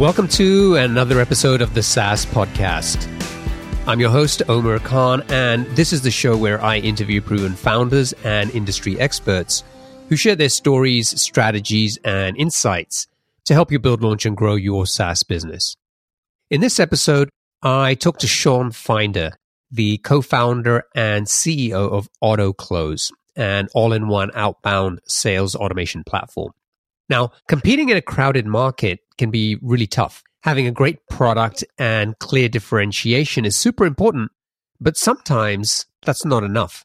Welcome to another episode of the SaaS Podcast. I'm your host, Omer Khan, and this is the show where I interview proven founders and industry experts who share their stories, strategies, and insights to help you build, launch, and grow your SaaS business. In this episode, I talk to Shawn Finder, the co founder and CEO of Autoklose, an all in one outbound sales automation platform. Now, competing in a crowded market can be really tough. Having a great product and clear differentiation is super important, but sometimes that's not enough.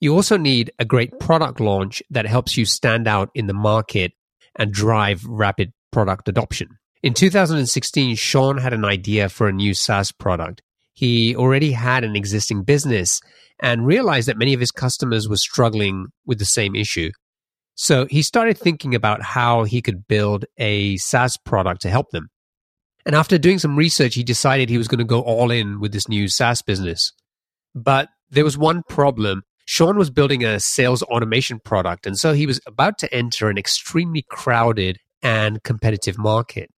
You also need a great product launch that helps you stand out in the market and drive rapid product adoption. In 2016, Shawn had an idea for a new SaaS product. He already had an existing business and realized that many of his customers were struggling with the same issue. So he started thinking about how he could build a SaaS product to help them. And after doing some research, he decided he was going to go all in with this new SaaS business. But there was one problem. Shawn was building a sales automation product, and so he was about to enter an extremely crowded and competitive market.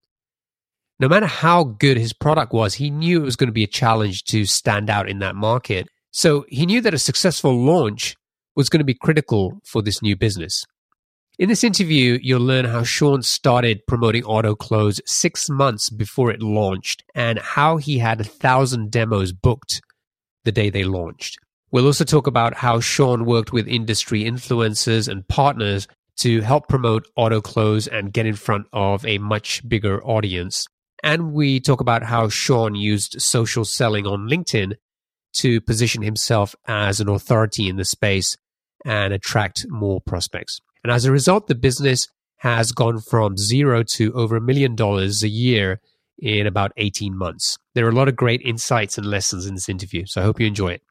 No matter how good his product was, he knew it was going to be a challenge to stand out in that market. So he knew that a successful launch was going to be critical for this new business. In this interview, you'll learn how Shawn started promoting Autoklose six months before it launched and how he had a thousand demos booked the day they launched. We'll also talk about how Shawn worked with industry influencers and partners to help promote Autoklose and get in front of a much bigger audience. And we talk about how Shawn used social selling on LinkedIn to position himself as an authority in the space and attract more prospects. And as a result, the business has gone from zero to over a million dollars a year in about 18 months. There are a lot of great insights and lessons in this interview, so I hope you enjoy it.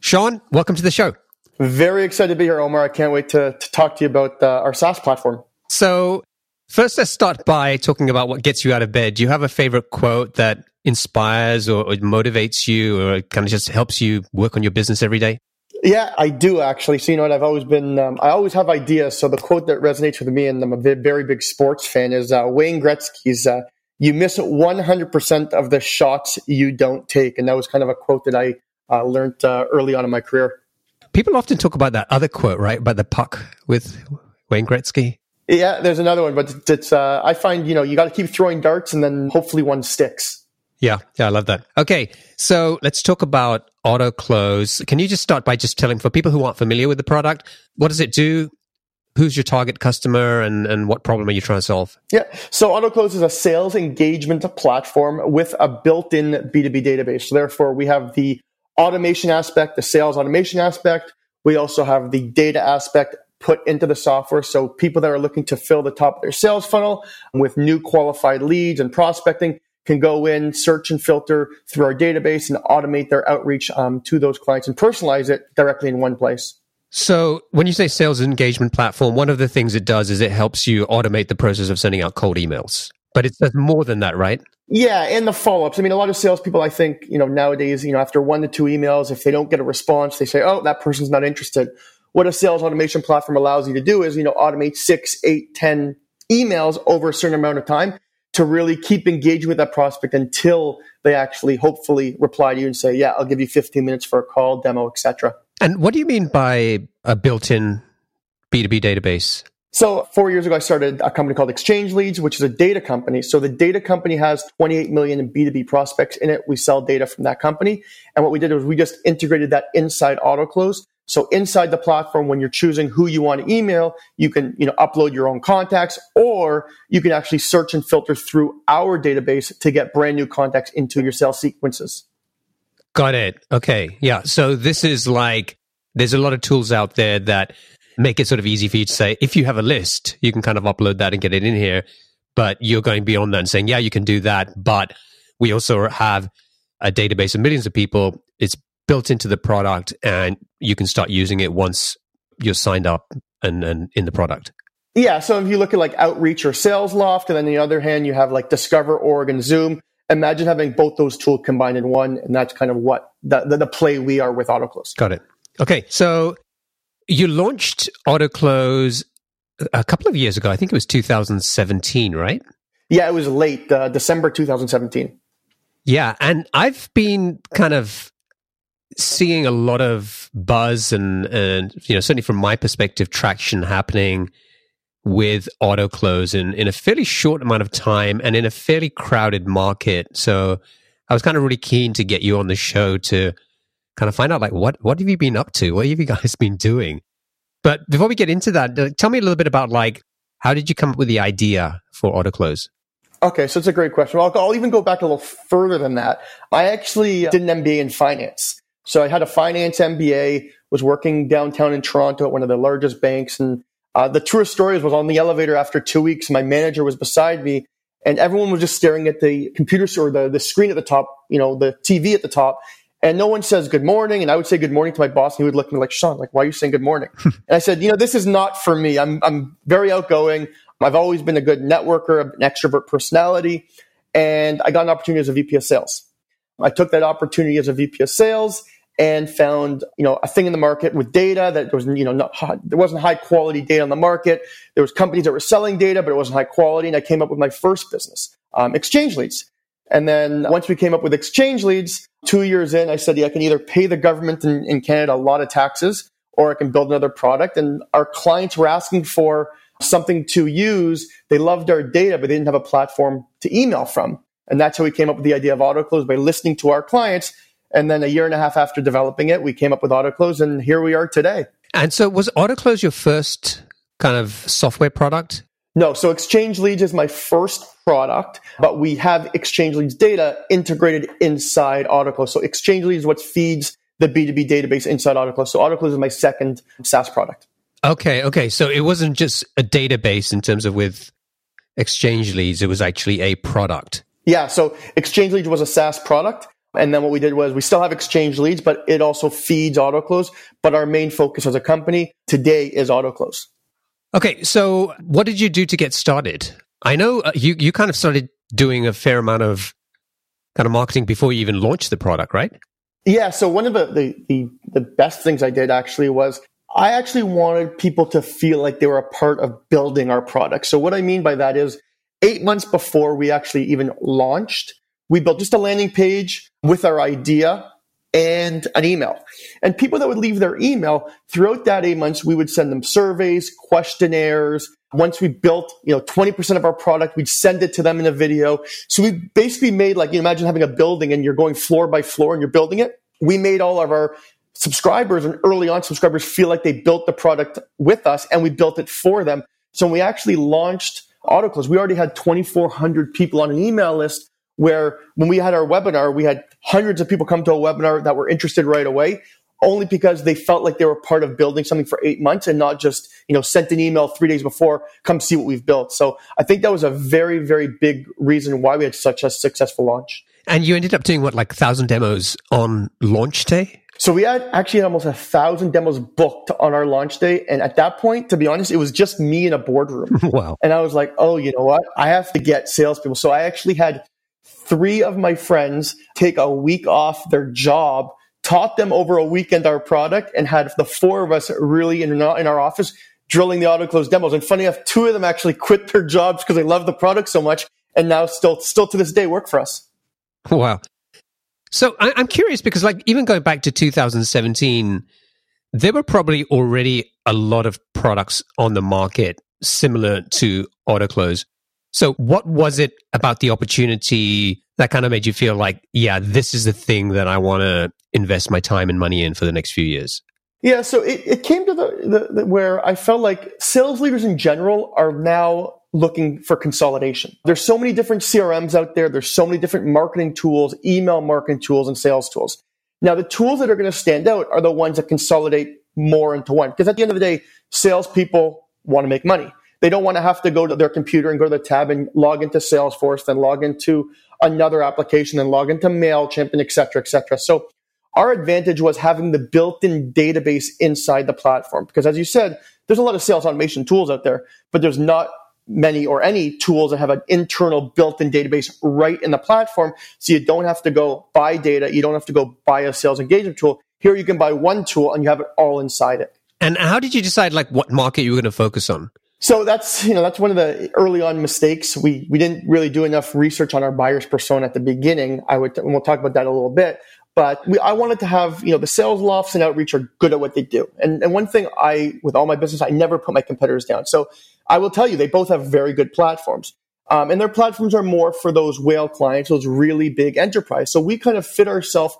Shawn, welcome to the show. Very excited to be here, Omer. I can't wait to, to talk to you about uh, our SaaS platform. So, first, let's start by talking about what gets you out of bed. Do you have a favorite quote that inspires or, or motivates you or kind of just helps you work on your business every day? Yeah, I do actually. So you know what? I've always been. Um, I always have ideas. So the quote that resonates with me, and I'm a very big sports fan, is uh, Wayne Gretzky's. Uh, you miss 100% of the shots you don't take, and that was kind of a quote that I uh, learned uh, early on in my career. People often talk about that other quote, right, about the puck with Wayne Gretzky. Yeah, there's another one, but it's. Uh, I find you know you got to keep throwing darts, and then hopefully one sticks. Yeah, yeah, I love that. Okay, so let's talk about Autoklose. Can you just start by just telling for people who aren't familiar with the product, what does it do? Who's your target customer and, and what problem are you trying to solve? Yeah, so Autoklose is a sales engagement platform with a built in B2B database. So therefore, we have the automation aspect, the sales automation aspect. We also have the data aspect put into the software. So people that are looking to fill the top of their sales funnel with new qualified leads and prospecting can go in, search and filter through our database and automate their outreach um, to those clients and personalize it directly in one place. So, when you say sales engagement platform, one of the things it does is it helps you automate the process of sending out cold emails. But it does more than that, right? Yeah, and the follow ups. I mean, a lot of salespeople, I think, you know, nowadays, you know, after one to two emails, if they don't get a response, they say, "Oh, that person's not interested." What a sales automation platform allows you to do is, you know, automate six, eight, ten emails over a certain amount of time to really keep engaging with that prospect until they actually hopefully reply to you and say, yeah, I'll give you 15 minutes for a call, demo, etc. And what do you mean by a built-in B2B database? So four years ago, I started a company called Exchange Leads, which is a data company. So the data company has 28 million in B2B prospects in it. We sell data from that company. And what we did was we just integrated that inside Autoklose so inside the platform, when you're choosing who you want to email, you can, you know, upload your own contacts or you can actually search and filter through our database to get brand new contacts into your sales sequences. Got it. Okay. Yeah. So this is like, there's a lot of tools out there that make it sort of easy for you to say, if you have a list, you can kind of upload that and get it in here. But you're going beyond that and saying, yeah, you can do that. But we also have a database of millions of people. It's built into the product and you can start using it once you're signed up and, and in the product. Yeah. So if you look at like Outreach or Salesloft, and then on the other hand, you have like DiscoverOrg, and Zoom. Imagine having both those tools combined in one, and that's kind of what the, the, the play we are with Autoklose. Got it. Okay. So you launched Autoklose a couple of years ago. I think it was 2017, right? Yeah, it was late, uh, December 2017. Yeah, and I've been kind of seeing a lot of buzz and and you know certainly from my perspective traction happening with Autoklose in in a fairly short amount of time and in a fairly crowded market. So I was kind of really keen to get you on the show to kind of find out like what what have you been up to? What have you guys been doing? But before we get into that, uh, tell me a little bit about like how did you come up with the idea for Autoklose? Okay, so it's a great question. I'll, I'll even go back a little further than that. I actually did an MBA in finance. So I had a finance MBA, was working downtown in Toronto at one of the largest banks. And uh, the truest story was on the elevator after two weeks. My manager was beside me and everyone was just staring at the computer or the, the screen at the top, you know, the TV at the top. And no one says good morning. And I would say good morning to my boss and he would look at me like, Shawn, like, why are you saying good morning? and I said, you know, this is not for me. I'm, I'm very outgoing. I've always been a good networker, an extrovert personality. And I got an opportunity as a VP of sales. I took that opportunity as a VP of sales and found you know a thing in the market with data that was you know not high, there wasn't high quality data on the market. There was companies that were selling data, but it wasn't high quality, and I came up with my first business, um, Exchange Leads. And then once we came up with Exchange Leads, two years in, I said, yeah, I can either pay the government in, in Canada a lot of taxes, or I can build another product. And our clients were asking for something to use. They loved our data, but they didn't have a platform to email from. And that's how we came up with the idea of Autoklose by listening to our clients and then a year and a half after developing it, we came up with Autoklose, and here we are today. And so, was Autoklose your first kind of software product? No. So, Exchange Leads is my first product, but we have Exchange Leads data integrated inside Autoklose. So, Exchange Leads is what feeds the B2B database inside Autoklose. So, Autoklose is my second SaaS product. Okay. Okay. So, it wasn't just a database in terms of with Exchange Leads, it was actually a product. Yeah. So, Exchange Leads was a SaaS product. And then what we did was we still have exchange leads, but it also feeds Autoklose. But our main focus as a company today is Autoklose. Okay, so what did you do to get started? I know uh, you you kind of started doing a fair amount of kind of marketing before you even launched the product, right? Yeah. So one of the the, the, the best things I did actually was I actually wanted people to feel like they were a part of building our product. So what I mean by that is eight months before we actually even launched, we built just a landing page with our idea and an email. And people that would leave their email throughout that eight months, we would send them surveys, questionnaires. Once we built, you know, 20% of our product, we'd send it to them in a video. So we basically made like, you imagine having a building and you're going floor by floor and you're building it. We made all of our subscribers and early on subscribers feel like they built the product with us and we built it for them. So when we actually launched Autoklose, we already had 2,400 people on an email list where when we had our webinar, we had hundreds of people come to a webinar that were interested right away only because they felt like they were part of building something for eight months and not just, you know, sent an email three days before, come see what we've built. So I think that was a very, very big reason why we had such a successful launch. And you ended up doing what, like thousand demos on launch day? So we had actually had almost a thousand demos booked on our launch day. And at that point, to be honest, it was just me in a boardroom. wow. And I was like, oh, you know what? I have to get salespeople. So I actually had three of my friends take a week off their job, taught them over a weekend our product, and had the four of us really in, in our office drilling the Autoklose demos. And funny enough, two of them actually quit their jobs because they love the product so much, and now still still to this day work for us. Wow. So I, I'm curious because, like, even going back to 2017, there were probably already a lot of products on the market similar to Autoklose. So, what was it about the opportunity that kind of made you feel like, yeah, this is the thing that I want to invest my time and money in for the next few years? Yeah, so it, it came to the, the, the where I felt like sales leaders in general are now looking for consolidation. There's so many different CRMs out there. There's so many different marketing tools, email marketing tools, and sales tools. Now, the tools that are going to stand out are the ones that consolidate more into one. Because at the end of the day, salespeople want to make money. They don't want to have to go to their computer and go to the tab and log into Salesforce, then log into another application, then log into MailChimp and et cetera, et cetera. So our advantage was having the built-in database inside the platform. Because as you said, there's a lot of sales automation tools out there, but there's not many or any tools that have an internal built-in database right in the platform. So you don't have to go buy data. You don't have to go buy a sales engagement tool. Here you can buy one tool and you have it all inside it. And how did you decide like what market you were going to focus on? So that's you know that's one of the early on mistakes. We we didn't really do enough research on our buyers persona at the beginning. I would and we'll talk about that a little bit. But we, I wanted to have you know the sales lofts and outreach are good at what they do. And and one thing I with all my business I never put my competitors down. So I will tell you they both have very good platforms. Um, and their platforms are more for those whale clients, those really big enterprise. So we kind of fit ourselves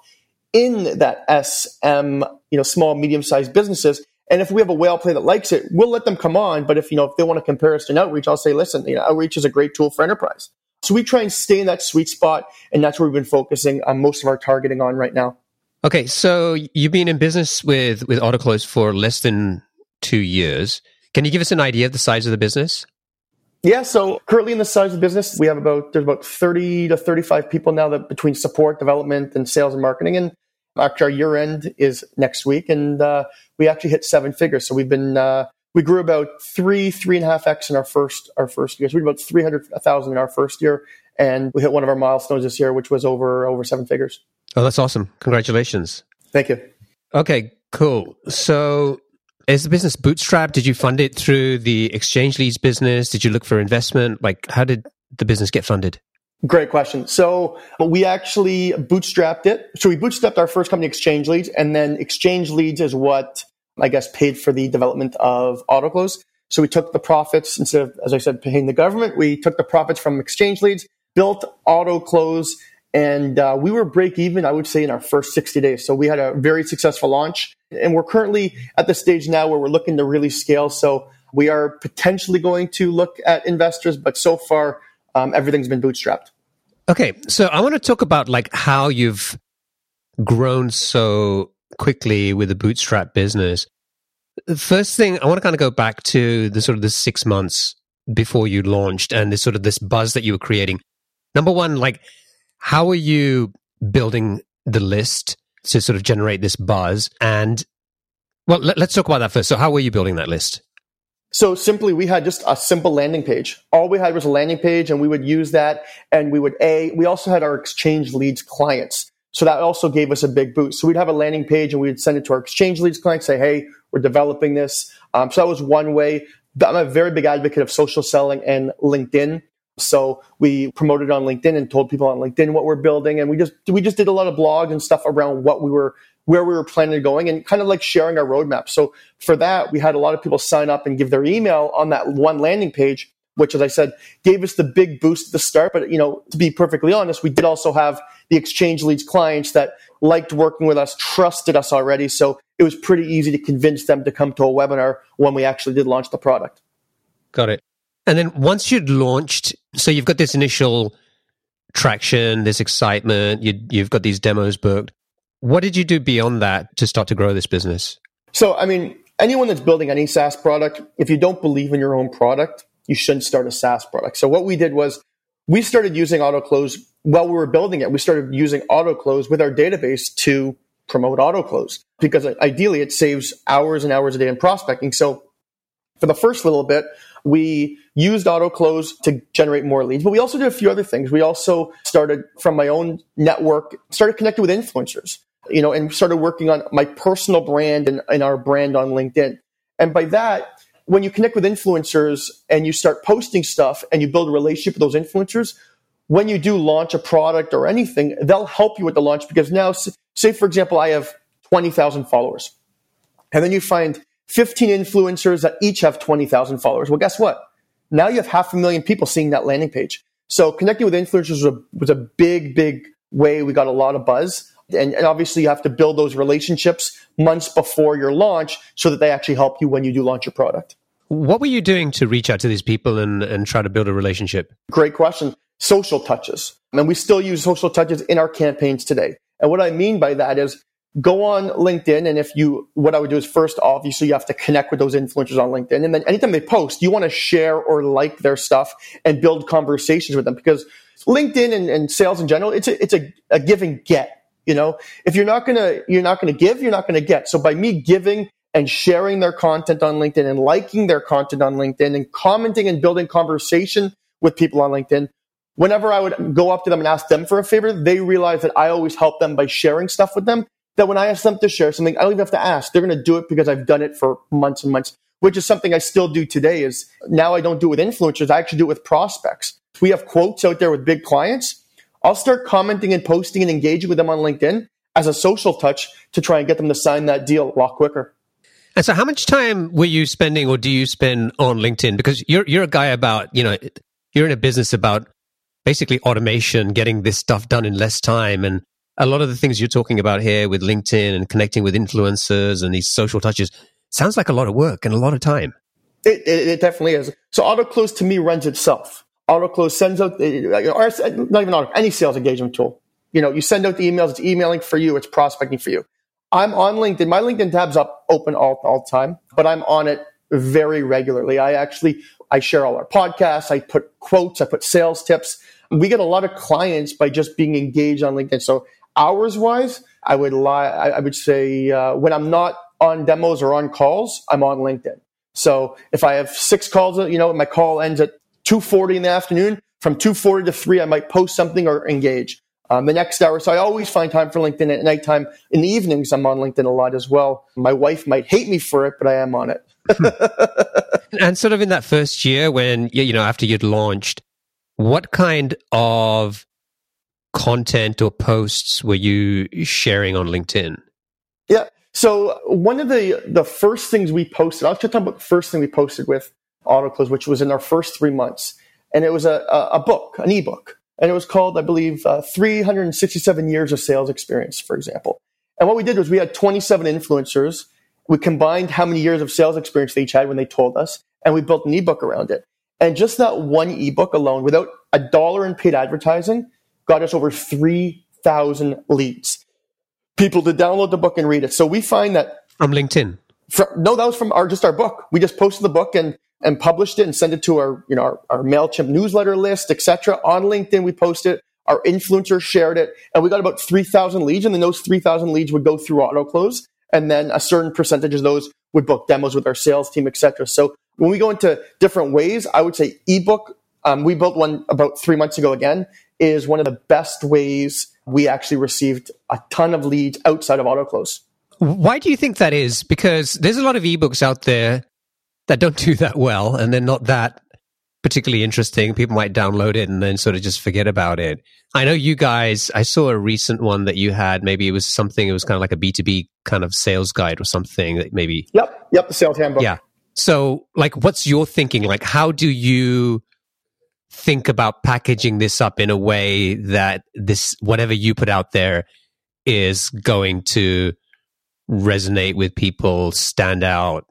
in that SM, you know, small, medium sized businesses and if we have a whale play that likes it, we'll let them come on. But if you know if they want to compare us to outreach, I'll say, listen, you know, outreach is a great tool for enterprise. So we try and stay in that sweet spot, and that's where we've been focusing on most of our targeting on right now. Okay, so you've been in business with with Autoklose for less than two years. Can you give us an idea of the size of the business? Yeah, so currently in the size of the business, we have about there's about 30 to 35 people now that between support, development, and sales and marketing. And our year end is next week, and uh, we actually hit seven figures. So we've been uh, we grew about three three and a half x in our first our first year. So we did about three hundred thousand in our first year, and we hit one of our milestones this year, which was over over seven figures. Oh, that's awesome! Congratulations. Thank you. Okay, cool. So is the business bootstrapped? Did you fund it through the exchange leads business? Did you look for investment? Like, how did the business get funded? Great question. So we actually bootstrapped it. So we bootstrapped our first company, Exchange Leads, and then Exchange Leads is what I guess paid for the development of Autoklose. So we took the profits instead of, as I said, paying the government. We took the profits from Exchange Leads, built Autoklose, and uh, we were break even. I would say in our first 60 days. So we had a very successful launch, and we're currently at the stage now where we're looking to really scale. So we are potentially going to look at investors, but so far um, everything's been bootstrapped. Okay, so I want to talk about like how you've grown so quickly with the bootstrap business. The first thing I want to kind of go back to the sort of the six months before you launched and this sort of this buzz that you were creating. Number one, like how are you building the list to sort of generate this buzz? And well, let, us talk about that first. So how were you building that list? So simply, we had just a simple landing page. All we had was a landing page, and we would use that. And we would a. We also had our exchange leads clients, so that also gave us a big boost. So we'd have a landing page, and we'd send it to our exchange leads clients, say, "Hey, we're developing this." Um, so that was one way. I'm a very big advocate of social selling and LinkedIn. So we promoted on LinkedIn and told people on LinkedIn what we're building, and we just we just did a lot of blogs and stuff around what we were where we were planning on going and kind of like sharing our roadmap. So for that, we had a lot of people sign up and give their email on that one landing page, which, as I said, gave us the big boost at the start. But, you know, to be perfectly honest, we did also have the exchange leads clients that liked working with us, trusted us already. So it was pretty easy to convince them to come to a webinar when we actually did launch the product. Got it. And then once you'd launched, so you've got this initial traction, this excitement, you, you've got these demos booked. What did you do beyond that to start to grow this business? So, I mean, anyone that's building any SaaS product, if you don't believe in your own product, you shouldn't start a SaaS product. So, what we did was we started using Autoklose while we were building it. We started using Autoklose with our database to promote Autoklose because ideally it saves hours and hours a day in prospecting. So, for the first little bit, we used Autoklose to generate more leads, but we also did a few other things. We also started from my own network, started connecting with influencers you know, and started working on my personal brand and, and our brand on LinkedIn. And by that, when you connect with influencers and you start posting stuff and you build a relationship with those influencers, when you do launch a product or anything, they'll help you with the launch because now, say, for example, I have 20,000 followers. And then you find 15 influencers that each have 20,000 followers. Well, guess what? Now you have half a million people seeing that landing page. So connecting with influencers was a, was a big, big way we got a lot of buzz. And, and, obviously, you have to build those relationships months before your launch so that they actually help you when you do launch your product. What were you doing to reach out to these people and, and try to build a relationship? Great question. Social touches. And we still use social touches in our campaigns today. And what I mean by that is go on LinkedIn. And if you, what I would do is first, obviously, you have to connect with those influencers on LinkedIn. And then anytime they post, you want to share or like their stuff and build conversations with them because LinkedIn and, and sales in general, it's a, it's a, a give and get you know, if you're not gonna you're not gonna give, you're not gonna get. So by me giving and sharing their content on LinkedIn and liking their content on LinkedIn and commenting and building conversation with people on LinkedIn, whenever I would go up to them and ask them for a favor, they realize that I always help them by sharing stuff with them. That when I ask them to share something, I don't even have to ask. They're going to do it because I've done it for months and months. which is something I still do today is now I don't do it with influencers. I actually do it with prospects. We have quotes out there with big clients. I'll start commenting and posting and engaging with them on LinkedIn as a social touch to try and get them to sign that deal a lot quicker. And so, how much time were you spending, or do you spend on LinkedIn? Because you're you're a guy about you know you're in a business about basically automation, getting this stuff done in less time, and a lot of the things you're talking about here with LinkedIn and connecting with influencers and these social touches sounds like a lot of work and a lot of time. It, it, it definitely is. So Autoklose to me runs itself. Autoklose sends out, or not even auto, any sales engagement tool. You know, you send out the emails, it's emailing for you, it's prospecting for you. I'm on LinkedIn. My LinkedIn tab's up open all, all the time, but I'm on it very regularly. I actually, I share all our podcasts. I put quotes. I put sales tips. We get a lot of clients by just being engaged on LinkedIn. So hours wise, I would lie. I, I would say uh, when I'm not on demos or on calls, I'm on LinkedIn. So if I have six calls, you know, my call ends at 2:40 in the afternoon. From 2:40 to 3, I might post something or engage. Um, the next hour, so I always find time for LinkedIn at nighttime. In the evenings, I'm on LinkedIn a lot as well. My wife might hate me for it, but I am on it. and sort of in that first year, when you know after you'd launched, what kind of content or posts were you sharing on LinkedIn? Yeah. So one of the the first things we posted, I'll just talk about the first thing we posted with Autoklose, which was in our first three months, and it was a, a, a book, an ebook, and it was called, I believe, uh, 367 years of sales experience, for example. And what we did was we had 27 influencers. We combined how many years of sales experience they each had when they told us, and we built an ebook around it. And just that one ebook alone, without a dollar in paid advertising, got us over 3,000 leads. People to download the book and read it. So we find that from LinkedIn. From, no, that was from our just our book. We just posted the book and and published it and sent it to our you know our, our Mailchimp newsletter list, etc. On LinkedIn, we posted it. Our influencers shared it, and we got about three thousand leads. And then those three thousand leads would go through Autoklose, and then a certain percentage of those would book demos with our sales team, etc. So when we go into different ways, I would say ebook. Um, we built one about three months ago again, is one of the best ways we actually received a ton of leads outside of Autoklose. Why do you think that is? Because there's a lot of ebooks out there that don't do that well and they're not that particularly interesting. People might download it and then sort of just forget about it. I know you guys, I saw a recent one that you had. Maybe it was something, it was kind of like a B2B kind of sales guide or something that maybe. Yep. Yep. The sales handbook. Yeah. So, like, what's your thinking? Like, how do you think about packaging this up in a way that this whatever you put out there is going to resonate with people, stand out.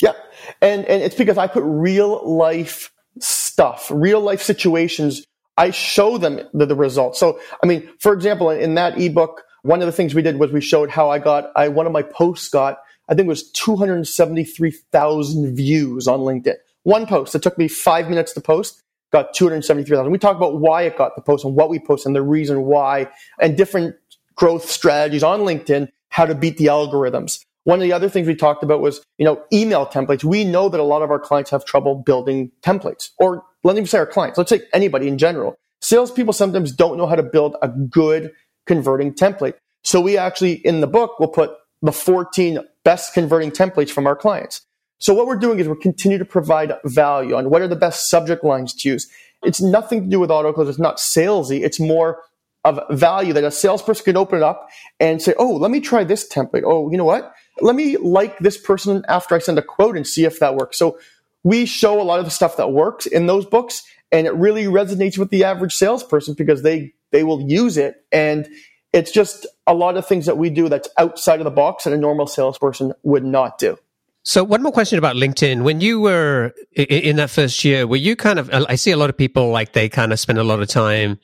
Yeah. And and it's because I put real life stuff, real life situations, I show them the, the results. So I mean, for example, in that ebook, one of the things we did was we showed how I got I one of my posts got I think it was 273,000 views on LinkedIn. One post. that took me five minutes to post got 273,000. We talk about why it got the post and what we post and the reason why and different growth strategies on LinkedIn, how to beat the algorithms. One of the other things we talked about was, you know, email templates. We know that a lot of our clients have trouble building templates or let me say our clients. Let's say anybody in general. Salespeople sometimes don't know how to build a good converting template. So we actually in the book will put the 14 best converting templates from our clients. So what we're doing is we're continue to provide value on what are the best subject lines to use. It's nothing to do with Autoklose. It's not salesy. It's more of value that a salesperson can open it up and say, Oh, let me try this template. Oh, you know what? Let me like this person after I send a quote and see if that works. So we show a lot of the stuff that works in those books and it really resonates with the average salesperson because they, they will use it. And it's just a lot of things that we do that's outside of the box that a normal salesperson would not do. So, one more question about LinkedIn. When you were in that first year, were you kind of, I see a lot of people like they kind of spend a lot of time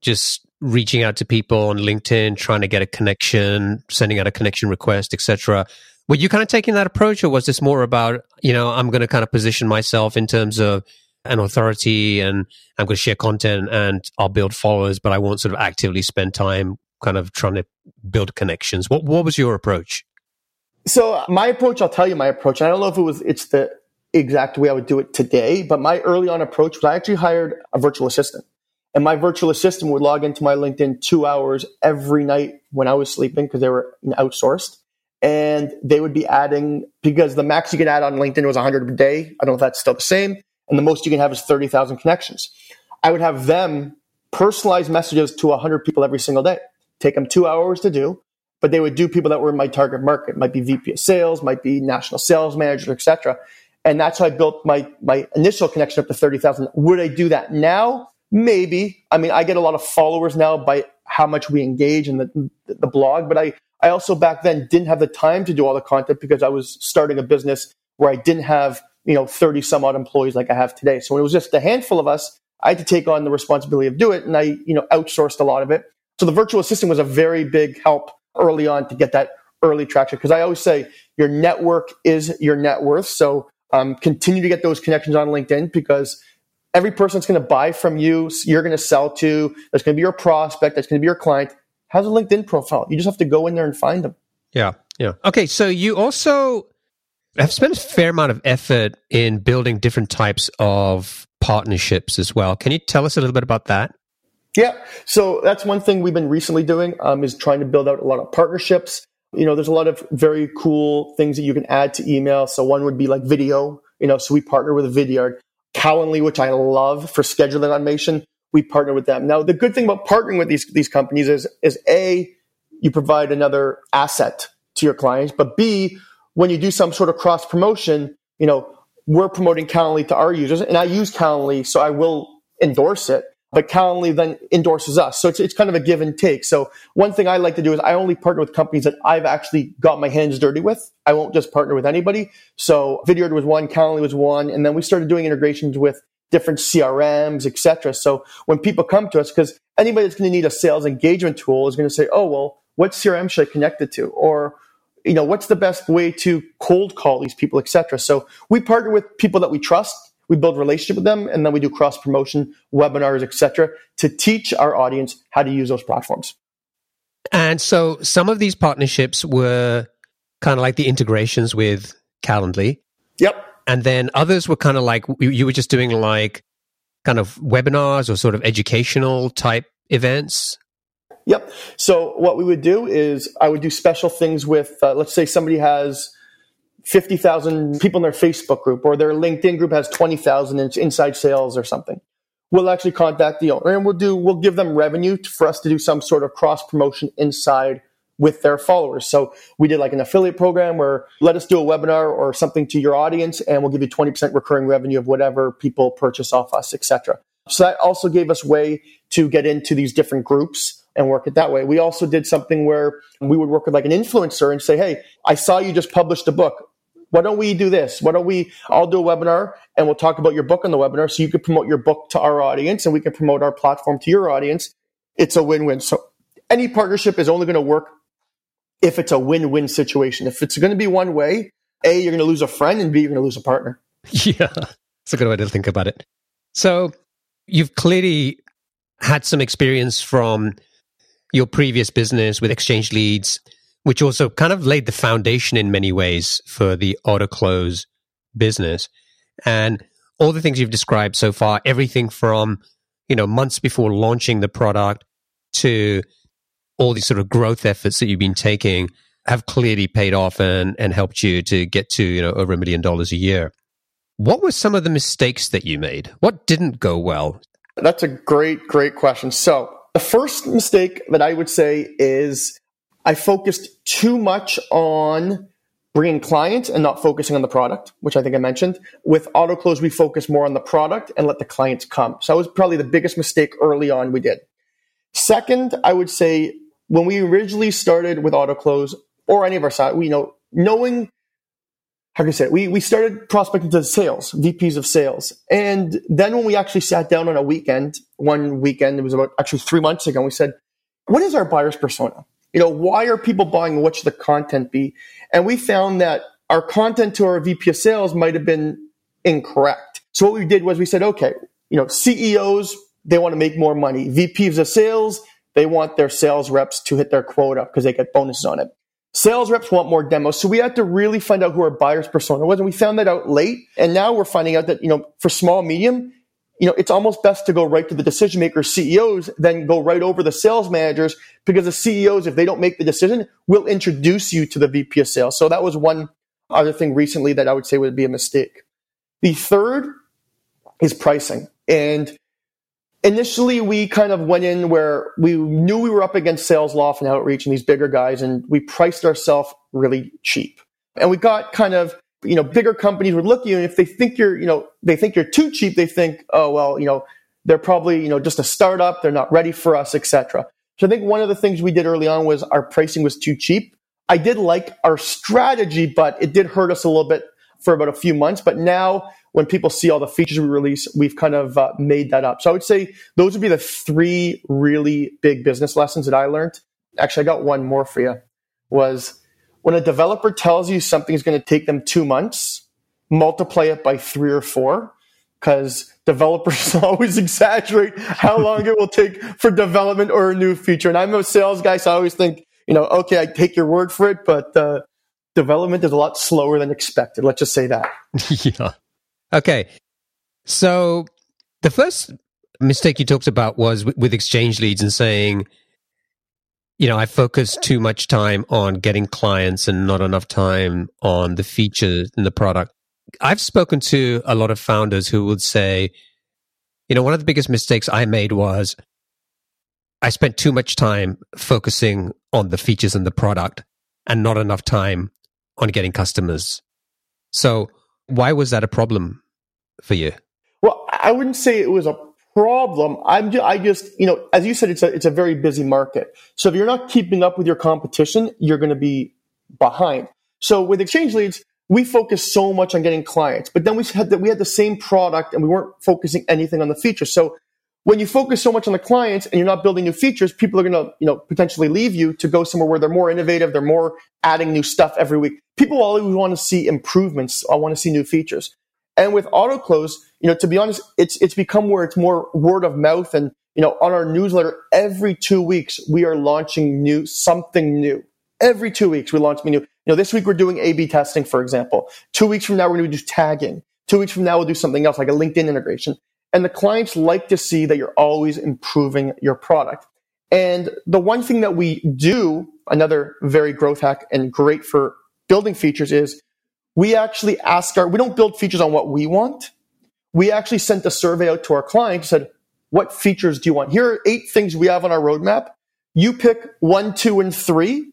just reaching out to people on LinkedIn, trying to get a connection, sending out a connection request, etc. Were you kind of taking that approach, or was this more about, you know, I'm going to kind of position myself in terms of an authority and I'm going to share content and I'll build followers, but I won't sort of actively spend time kind of trying to build connections? What, what was your approach? So uh, my approach, I'll tell you my approach. I don't know if it was it's the exact way I would do it today, but my early on approach was I actually hired a virtual assistant. And my virtual assistant would log into my LinkedIn two hours every night when I was sleeping because they were outsourced. and they would be adding because the max you can add on LinkedIn was 100 a day. I don't know if that's still the same. And the most you can have is 30,000 connections. I would have them personalize messages to 100 people every single day. Take them two hours to do, but they would do people that were in my target market. Might be VP of sales, might be national sales manager, etc. And that's how I built my my initial connection up to 30,000. Would I do that now? Maybe. I mean, I get a lot of followers now by how much we engage in the, the blog, but I, I also back then didn't have the time to do all the content because I was starting a business where I didn't have, you know, 30 some odd employees like I have today. So when it was just a handful of us, I had to take on the responsibility of do it and I, you know, outsourced a lot of it. So the virtual assistant was a very big help early on to get that early traction. Cause I always say your network is your net worth. So um, continue to get those connections on LinkedIn because every person that's going to buy from you, you're going to sell to, that's going to be your prospect, that's going to be your client, has a LinkedIn profile. You just have to go in there and find them. Yeah. Yeah. Okay. So you also have spent a fair amount of effort in building different types of partnerships as well. Can you tell us a little bit about that? Yeah. So that's one thing we've been recently doing um, is trying to build out a lot of partnerships. You know, there's a lot of very cool things that you can add to email. So one would be like video. You know, so we partner with a Vidyard. Calendly, which I love for scheduling automation, we partner with them. Now, the good thing about partnering with these, these companies is, is A, you provide another asset to your clients, but B, when you do some sort of cross promotion, you know, we're promoting Calendly to our users and I use Calendly, so I will endorse it but Calendly then endorses us. So it's, it's kind of a give and take. So one thing I like to do is I only partner with companies that I've actually got my hands dirty with. I won't just partner with anybody. So Vidyard was one, Calendly was one, and then we started doing integrations with different CRMs, etc. So when people come to us, because anybody that's going to need a sales engagement tool is going to say, oh, well, what CRM should I connect it to? Or, you know, what's the best way to cold call these people, etc. So we partner with people that we trust we build relationship with them and then we do cross promotion webinars etc to teach our audience how to use those platforms. And so some of these partnerships were kind of like the integrations with calendly. Yep. And then others were kind of like you were just doing like kind of webinars or sort of educational type events? Yep. So what we would do is I would do special things with, uh, let's say somebody has 50,000 people in their Facebook group or their LinkedIn group has 20,000 in inside sales or something. We'll actually contact the owner and we'll do, we'll give them revenue for us to do some sort of cross promotion inside with their followers. So we did like an affiliate program where let us do a webinar or something to your audience and we'll give you 20% recurring revenue of whatever people purchase off us, etc. So that also gave us way to get into these different groups and work it that way. We also did something where we would work with like an influencer and say, Hey, I saw you just published a book why don't we do this? Why don't we all do a webinar and we'll talk about your book on the webinar so you can promote your book to our audience and we can promote our platform to your audience. It's a win-win. So any partnership is only going to work if it's a win-win situation. If it's going to be one way, A, you're going to lose a friend and B, you're going to lose a partner. Yeah. That's a good way to think about it. So you've clearly had some experience from your previous business with exchange leads which also kind of laid the foundation in many ways for the Autoklose business. And all the things you've described so far, everything from, you know, months before launching the product to all these sort of growth efforts that you've been taking have clearly paid off and, and helped you to get to, you know, over a million dollars a year. What were some of the mistakes that you made? What didn't go well? That's a great, great question. So the first mistake that I would say is I focused too much on bringing clients and not focusing on the product, which I think I mentioned. With Autoklose, we focus more on the product and let the clients come. So that was probably the biggest mistake early on we did. Second, I would say when we originally started with Autoklose or any of our side, we you know knowing how can I say it? We, we started prospecting to sales, VPs of sales. And then when we actually sat down on a weekend, one weekend, it was about actually three months ago, we said, what is our buyer's persona? You know, why are people buying? What should the content be? And we found that our content to our VP of sales might have been incorrect. So what we did was we said, okay, you know, CEOs, they want to make more money. VPs of sales, they want their sales reps to hit their quota because they get bonuses on it. Sales reps want more demos. So we had to really find out who our buyer's persona was. And we found that out late. And now we're finding out that, you know, for small, medium, you know, it's almost best to go right to the decision makers, CEOs, than go right over the sales managers because the CEOs, if they don't make the decision, will introduce you to the VP of sales. So that was one other thing recently that I would say would be a mistake. The third is pricing. And initially we kind of went in where we knew we were up against SalesLoft and outreach and these bigger guys and we priced ourselves really cheap and we got kind of you know bigger companies would look at you and if they think you're you know they think you're too cheap they think oh well you know they're probably you know just a startup they're not ready for us etc so i think one of the things we did early on was our pricing was too cheap i did like our strategy but it did hurt us a little bit for about a few months but now when people see all the features we release, we've kind of uh, made that up. So I would say those would be the three really big business lessons that I learned. Actually, I got one more for you. Was when a developer tells you something is going to take them two months, multiply it by three or four, because developers always exaggerate how long it will take for development or a new feature. And I'm a sales guy, so I always think, you know, okay, I take your word for it, but uh, development is a lot slower than expected. Let's just say that. yeah. Okay. So the first mistake you talked about was with exchange leads and saying, you know, I focus too much time on getting clients and not enough time on the features in the product. I've spoken to a lot of founders who would say, you know, one of the biggest mistakes I made was I spent too much time focusing on the features in the product and not enough time on getting customers. So, why was that a problem for you? Well, I wouldn't say it was a problem. I'm just, I just, you know, as you said, it's a, it's a very busy market. So if you're not keeping up with your competition, you're going to be behind. So with exchange leads, we focus so much on getting clients, but then we had that we had the same product and we weren't focusing anything on the features. So when you focus so much on the clients and you're not building new features, people are going to, you know, potentially leave you to go somewhere where they're more innovative. They're more adding new stuff every week. People always want to see improvements. Uh, I want to see new features. And with Autoklose, you know, to be honest, it's it's become where it's more word of mouth and you know, on our newsletter every 2 weeks we are launching new something new. Every 2 weeks we launch something new. You know, this week we're doing A/B testing for example. 2 weeks from now we're going to do tagging. 2 weeks from now we'll do something else like a LinkedIn integration. And the clients like to see that you're always improving your product. And the one thing that we do, another very growth hack and great for building features is we actually ask our, we don't build features on what we want. We actually sent a survey out to our clients, and said, what features do you want? Here are eight things we have on our roadmap. You pick one, two, and three,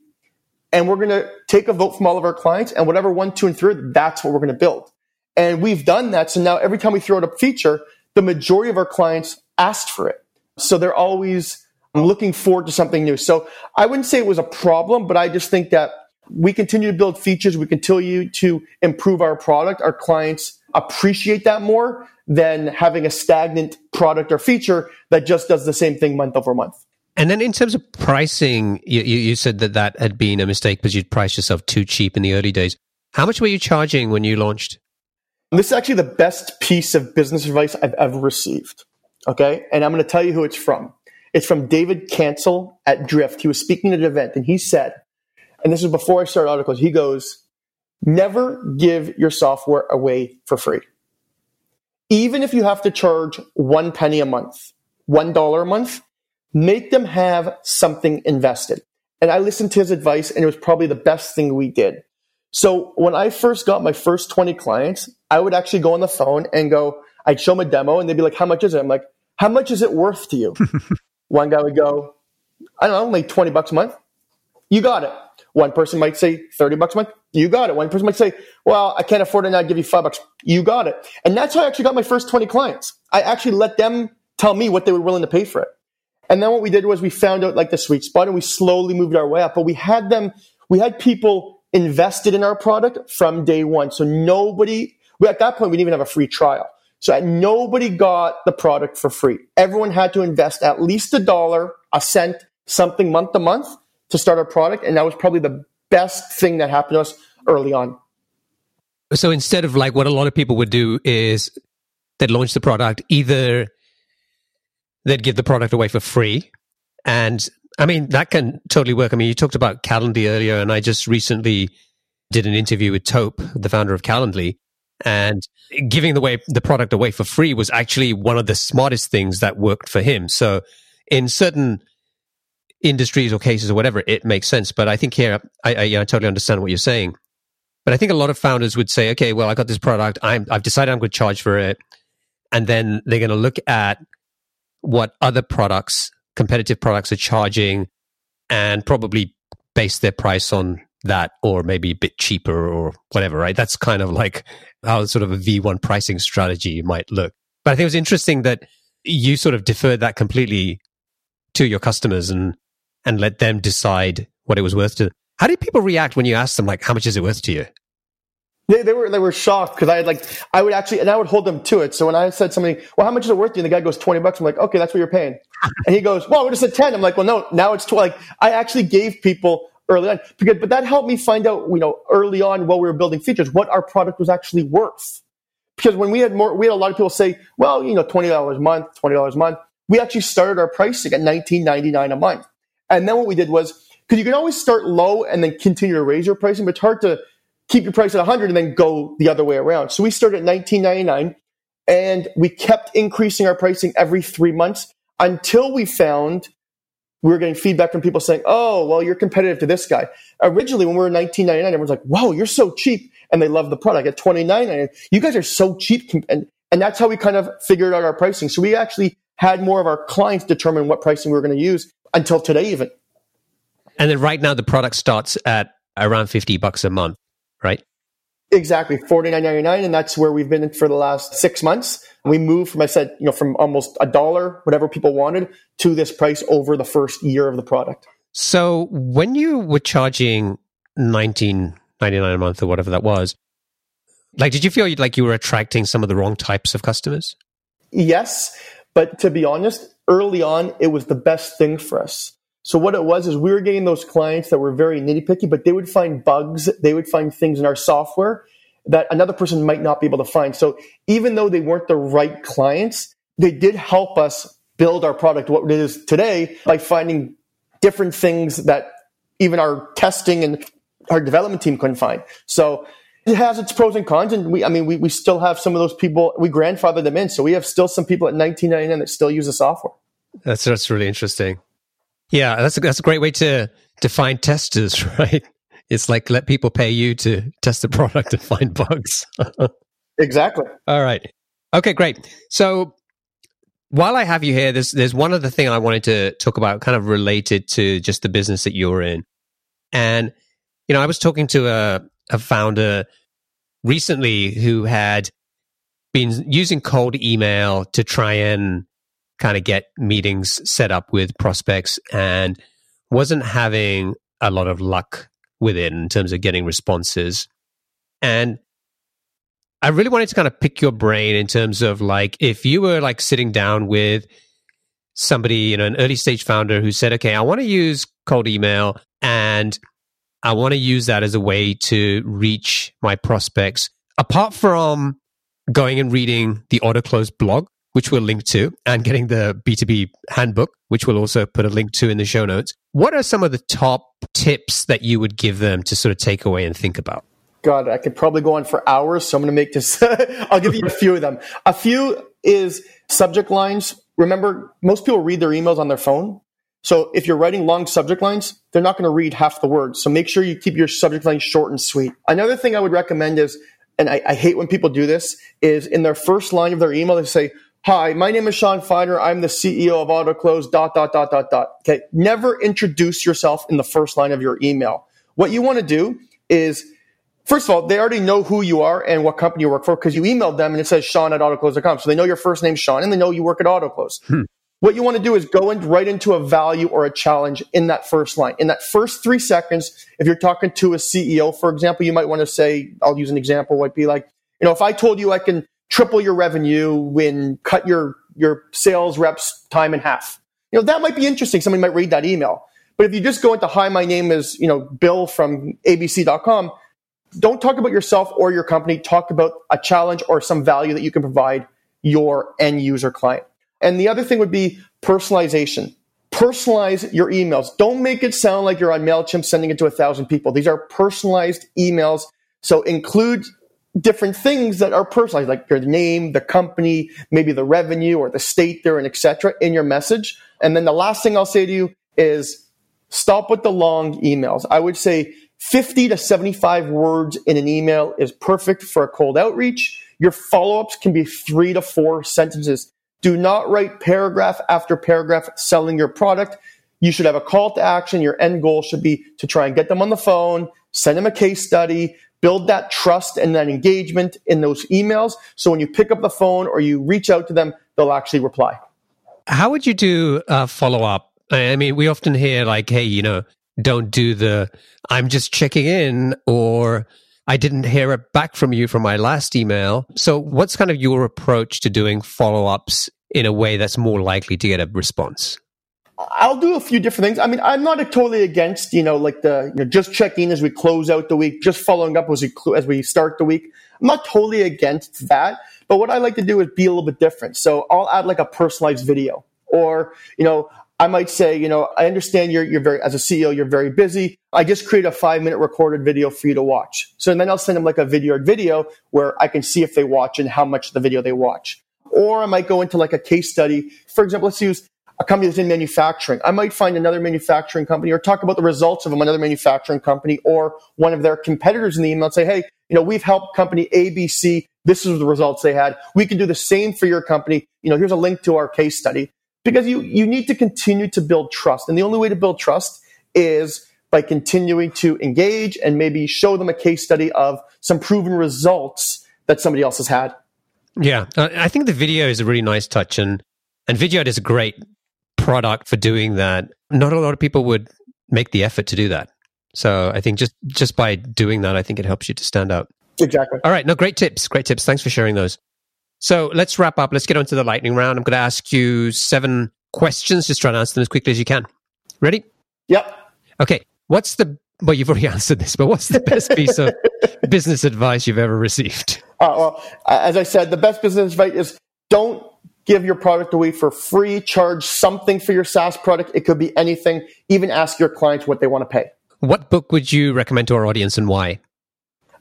and we're going to take a vote from all of our clients, and whatever one, two, and three, that's what we're going to build. And we've done that. So now every time we throw out a feature, the majority of our clients asked for it. So they're always looking forward to something new. So I wouldn't say it was a problem, but I just think that we continue to build features. We continue to improve our product. Our clients appreciate that more than having a stagnant product or feature that just does the same thing month over month. And then in terms of pricing, you, you said that that had been a mistake because you'd priced yourself too cheap in the early days. How much were you charging when you launched? This is actually the best piece of business advice I've ever received. Okay. And I'm going to tell you who it's from. It's from David Cancel at Drift. He was speaking at an event and he said, and this is before I started Autoklose, he goes, never give your software away for free. Even if you have to charge one penny a month, one dollar a month, make them have something invested. And I listened to his advice and it was probably the best thing we did. So when I first got my first 20 clients, I would actually go on the phone and go, I'd show them a demo and they'd be like, how much is it? I'm like, how much is it worth to you? One guy would go, I don't know, like 20 bucks a month. You got it. One person might say 30 bucks a month. You got it. One person might say, well, I can't afford it now. I'll give you five bucks. You got it. And that's how I actually got my first 20 clients. I actually let them tell me what they were willing to pay for it. And then what we did was we found out like the sweet spot and we slowly moved our way up, but we had them, we had people invested in our product from day one. So nobody, at that point, we didn't even have a free trial. So nobody got the product for free. Everyone had to invest at least a dollar, a cent, something month to month to start our product. And that was probably the best thing that happened to us early on. So instead of like what a lot of people would do is they'd launch the product, either they'd give the product away for free. And I mean, that can totally work. I mean, you talked about Calendly earlier, and I just recently did an interview with Tope, the founder of Calendly. And giving the way the product away for free was actually one of the smartest things that worked for him. So in certain industries or cases or whatever, it makes sense. But I think here, I, I, I totally understand what you're saying. But I think a lot of founders would say, okay, well, I got this product. I'm, I've decided I'm going to charge for it. And then they're going to look at what other products, competitive products are charging and probably base their price on that or maybe a bit cheaper or whatever, right? That's kind of like how sort of a V1 pricing strategy might look. But I think it was interesting that you sort of deferred that completely to your customers and and let them decide what it was worth to them. How did people react when you asked them like how much is it worth to you? They, they were they were shocked because I had like I would actually and I would hold them to it. So when I said something, well, how much is it worth to you? And the guy goes twenty bucks. I'm like, okay, that's what you're paying. And he goes, well, we just said ten. I'm like, well, no, now it's twelve. Like I actually gave people early on because but that helped me find out you know early on while we were building features what our product was actually worth. Because when we had more, we had a lot of people say, well, you know, twenty dollars a month, twenty dollars a month. We actually started our pricing at nineteen ninety nine a month. And then what we did was, because you can always start low and then continue to raise your pricing, but it's hard to keep your price at 100 and then go the other way around. So we started at 1999 and we kept increasing our pricing every three months until we found we were getting feedback from people saying, oh, well, you're competitive to this guy. Originally, when we were 1999, everyone's like, whoa, you're so cheap. And they love the product at 29.99, You guys are so cheap. And, and that's how we kind of figured out our pricing. So we actually had more of our clients determine what pricing we were going to use until today even. And then right now the product starts at around 50 bucks a month, right? Exactly, forty nine ninety nine, and that's where we've been for the last six months. We moved from I said, you know, from almost a dollar, whatever people wanted, to this price over the first year of the product. So when you were charging nineteen ninety nine a month or whatever that was, like, did you feel like you were attracting some of the wrong types of customers? Yes, but to be honest, early on, it was the best thing for us. So what it was is we were getting those clients that were very nitty picky, but they would find bugs, they would find things in our software that another person might not be able to find. So even though they weren't the right clients, they did help us build our product what it is today by finding different things that even our testing and our development team couldn't find. So it has its pros and cons. And we, I mean, we, we still have some of those people, we grandfather them in. So we have still some people at 1999 that still use the software. That's, that's really interesting. Yeah. That's a, that's a great way to, to find testers, right? It's like let people pay you to test the product and find bugs. exactly. All right. Okay, great. So while I have you here, there's there's one other thing I wanted to talk about, kind of related to just the business that you're in. And you know, I was talking to a, a founder recently who had been using cold email to try and kind of get meetings set up with prospects and wasn't having a lot of luck with it in terms of getting responses. And I really wanted to kind of pick your brain in terms of like if you were like sitting down with somebody, you know, an early stage founder who said, okay, I want to use cold email and I want to use that as a way to reach my prospects. Apart from going and reading the Autoklose blog, which we'll link to, and getting the B2B handbook, which we'll also put a link to in the show notes, what are some of the top tips that you would give them to sort of take away and think about? God, I could probably go on for hours, so I'm going to make this, I'll give you a few of them. A few is subject lines. Remember, most people read their emails on their phone. So if you're writing long subject lines, they're not going to read half the words. So make sure you keep your subject line short and sweet. Another thing I would recommend is, and I, I hate when people do this, is in their first line of their email, they say, Hi, my name is Shawn Finder. I'm the CEO of Autoklose, dot, dot, dot, dot, dot. Okay. Never introduce yourself in the first line of your email. What you want to do is, first of all, they already know who you are and what company you work for because you emailed them and it says Shawn at Autoklose.com. So they know your first name, Shawn, and they know you work at Autoklose. Hmm. What you want to do is go in right into a value or a challenge in that first line. In that first three seconds, if you're talking to a CEO, for example, you might want to say, I'll use an example, might be like, you know, if I told you I can triple your revenue when cut your, your sales reps time in half, you know, that might be interesting. Somebody might read that email. But if you just go into, hi, my name is, you know, Bill from abc.com, don't talk about yourself or your company. Talk about a challenge or some value that you can provide your end user client. And the other thing would be personalization. Personalize your emails. Don't make it sound like you're on MailChimp sending it to a thousand people. These are personalized emails. So include different things that are personalized, like your name, the company, maybe the revenue or the state they're in, etc., in your message. And then the last thing I'll say to you is stop with the long emails. I would say 50 to 75 words in an email is perfect for a cold outreach. Your follow ups can be three to four sentences. Do not write paragraph after paragraph selling your product. You should have a call to action. Your end goal should be to try and get them on the phone, send them a case study, build that trust and that engagement in those emails. So when you pick up the phone or you reach out to them, they'll actually reply. How would you do a follow up? I mean, we often hear like, hey, you know, don't do the I'm just checking in or I didn't hear it back from you from my last email. So, what's kind of your approach to doing follow ups in a way that's more likely to get a response? I'll do a few different things. I mean, I'm not totally against, you know, like the, you know, just checking as we close out the week, just following up as we, as we start the week. I'm not totally against that. But what I like to do is be a little bit different. So I'll add like a personalized video or, you know, I might say, you know, I understand you're, you're very, as a CEO, you're very busy. I just create a five minute recorded video for you to watch. So then I'll send them like a video video where I can see if they watch and how much of the video they watch. Or I might go into like a case study. For example, let's use a company that's in manufacturing. I might find another manufacturing company or talk about the results of another manufacturing company or one of their competitors in the email and say, hey, you know, we've helped company ABC. This is the results they had. We can do the same for your company. You know, here's a link to our case study because you, you need to continue to build trust. And the only way to build trust is by continuing to engage and maybe show them a case study of some proven results that somebody else has had. Yeah, uh, I think the video is a really nice touch, and and Vidyard is a great product for doing that. Not a lot of people would make the effort to do that. So I think just just by doing that, I think it helps you to stand out. Exactly. All right. No, great tips. Great tips. Thanks for sharing those. So let's wrap up. Let's get on to the lightning round. I'm going to ask you seven questions. Just try and answer them as quickly as you can. Ready? Yep. Okay. What's the well, you've already answered this, but what's the best piece of business advice you've ever received? Uh, well, as I said, the best business advice is don't give your product away for free, charge something for your SaaS product. It could be anything. Even ask your clients what they want to pay. What book would you recommend to our audience and why?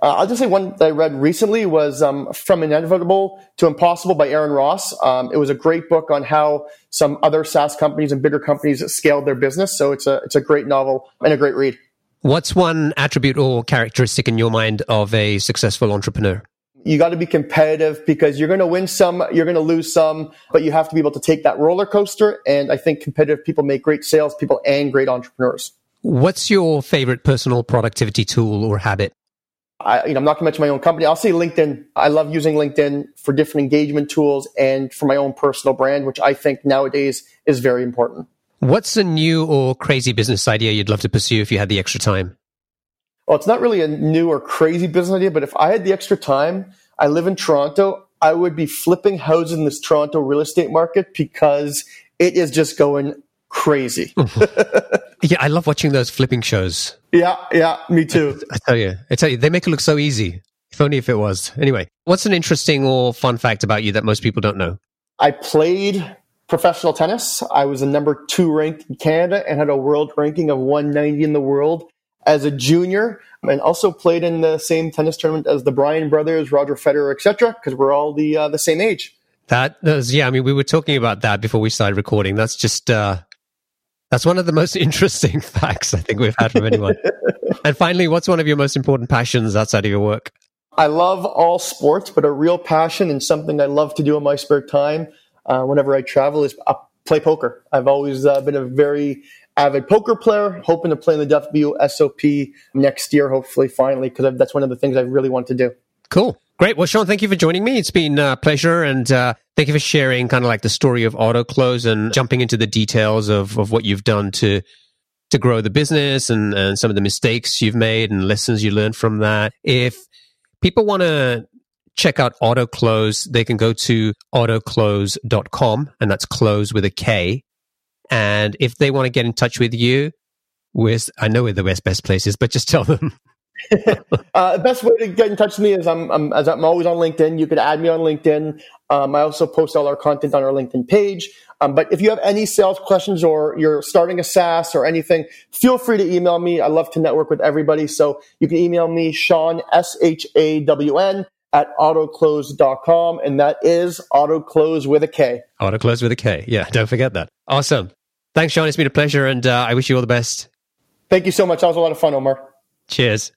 Uh, I'll just say one that I read recently was um, From Inevitable to Impossible by Aaron Ross. Um, it was a great book on how some other SaaS companies and bigger companies scaled their business. So it's a, it's a great novel and a great read. What's one attribute or characteristic in your mind of a successful entrepreneur? you got to be competitive because you're going to win some, you're going to lose some, but you have to be able to take that roller coaster. And I think competitive people make great salespeople and great entrepreneurs. What's your favorite personal productivity tool or habit? I, you know, I'm not going to mention my own company. I'll say LinkedIn. I love using LinkedIn for different engagement tools and for my own personal brand, which I think nowadays is very important. What's a new or crazy business idea you'd love to pursue if you had the extra time? well, it's not really a new or crazy business idea, but if I had the extra time, I live in Toronto, I would be flipping houses in this Toronto real estate market because it is just going crazy. yeah, I love watching those flipping shows. Yeah, yeah, me too. I, I, tell you, I tell you, they make it look so easy. If only if it was. Anyway, what's an interesting or fun fact about you that most people don't know? I played professional tennis. I was a number two ranked in Canada and had a world ranking of 190 in the world as a junior and also played in the same tennis tournament as the Bryan brothers, Roger Federer, etc. Because we're all the uh, the same age. That was yeah. I mean, we were talking about that before we started recording. That's just uh, that's one of the most interesting facts I think we've had from anyone. and finally, what's one of your most important passions outside of your work? I love all sports, but a real passion and something I love to do in my spare time uh, whenever I travel is uh, play poker. I've always uh, been a very avid poker player, hoping to play in the WSOP next year, hopefully, finally, because that's one of the things I really want to do. Cool. Great. Well, Shawn, thank you for joining me. It's been a pleasure. And uh, thank you for sharing kind of like the story of Autoklose and jumping into the details of, of what you've done to to grow the business and, and some of the mistakes you've made and lessons you learned from that. If people want to check out Autoklose, they can go to autoklose.com and that's close with a K. And if they want to get in touch with you, where's I know where the best best places, but just tell them. uh, the best way to get in touch with me is I'm, I'm as I'm always on LinkedIn. You can add me on LinkedIn. Um, I also post all our content on our LinkedIn page. Um, but if you have any sales questions or you're starting a SaaS or anything, feel free to email me. I love to network with everybody. So you can email me, Shawn, S H A W N, at autoklose.com. And that is autoklose with a K. Autoklose with a K. Yeah, don't forget that. Awesome. Thanks, Shawn. It's been a pleasure, and uh, I wish you all the best. Thank you so much. That was a lot of fun, Omer. Cheers.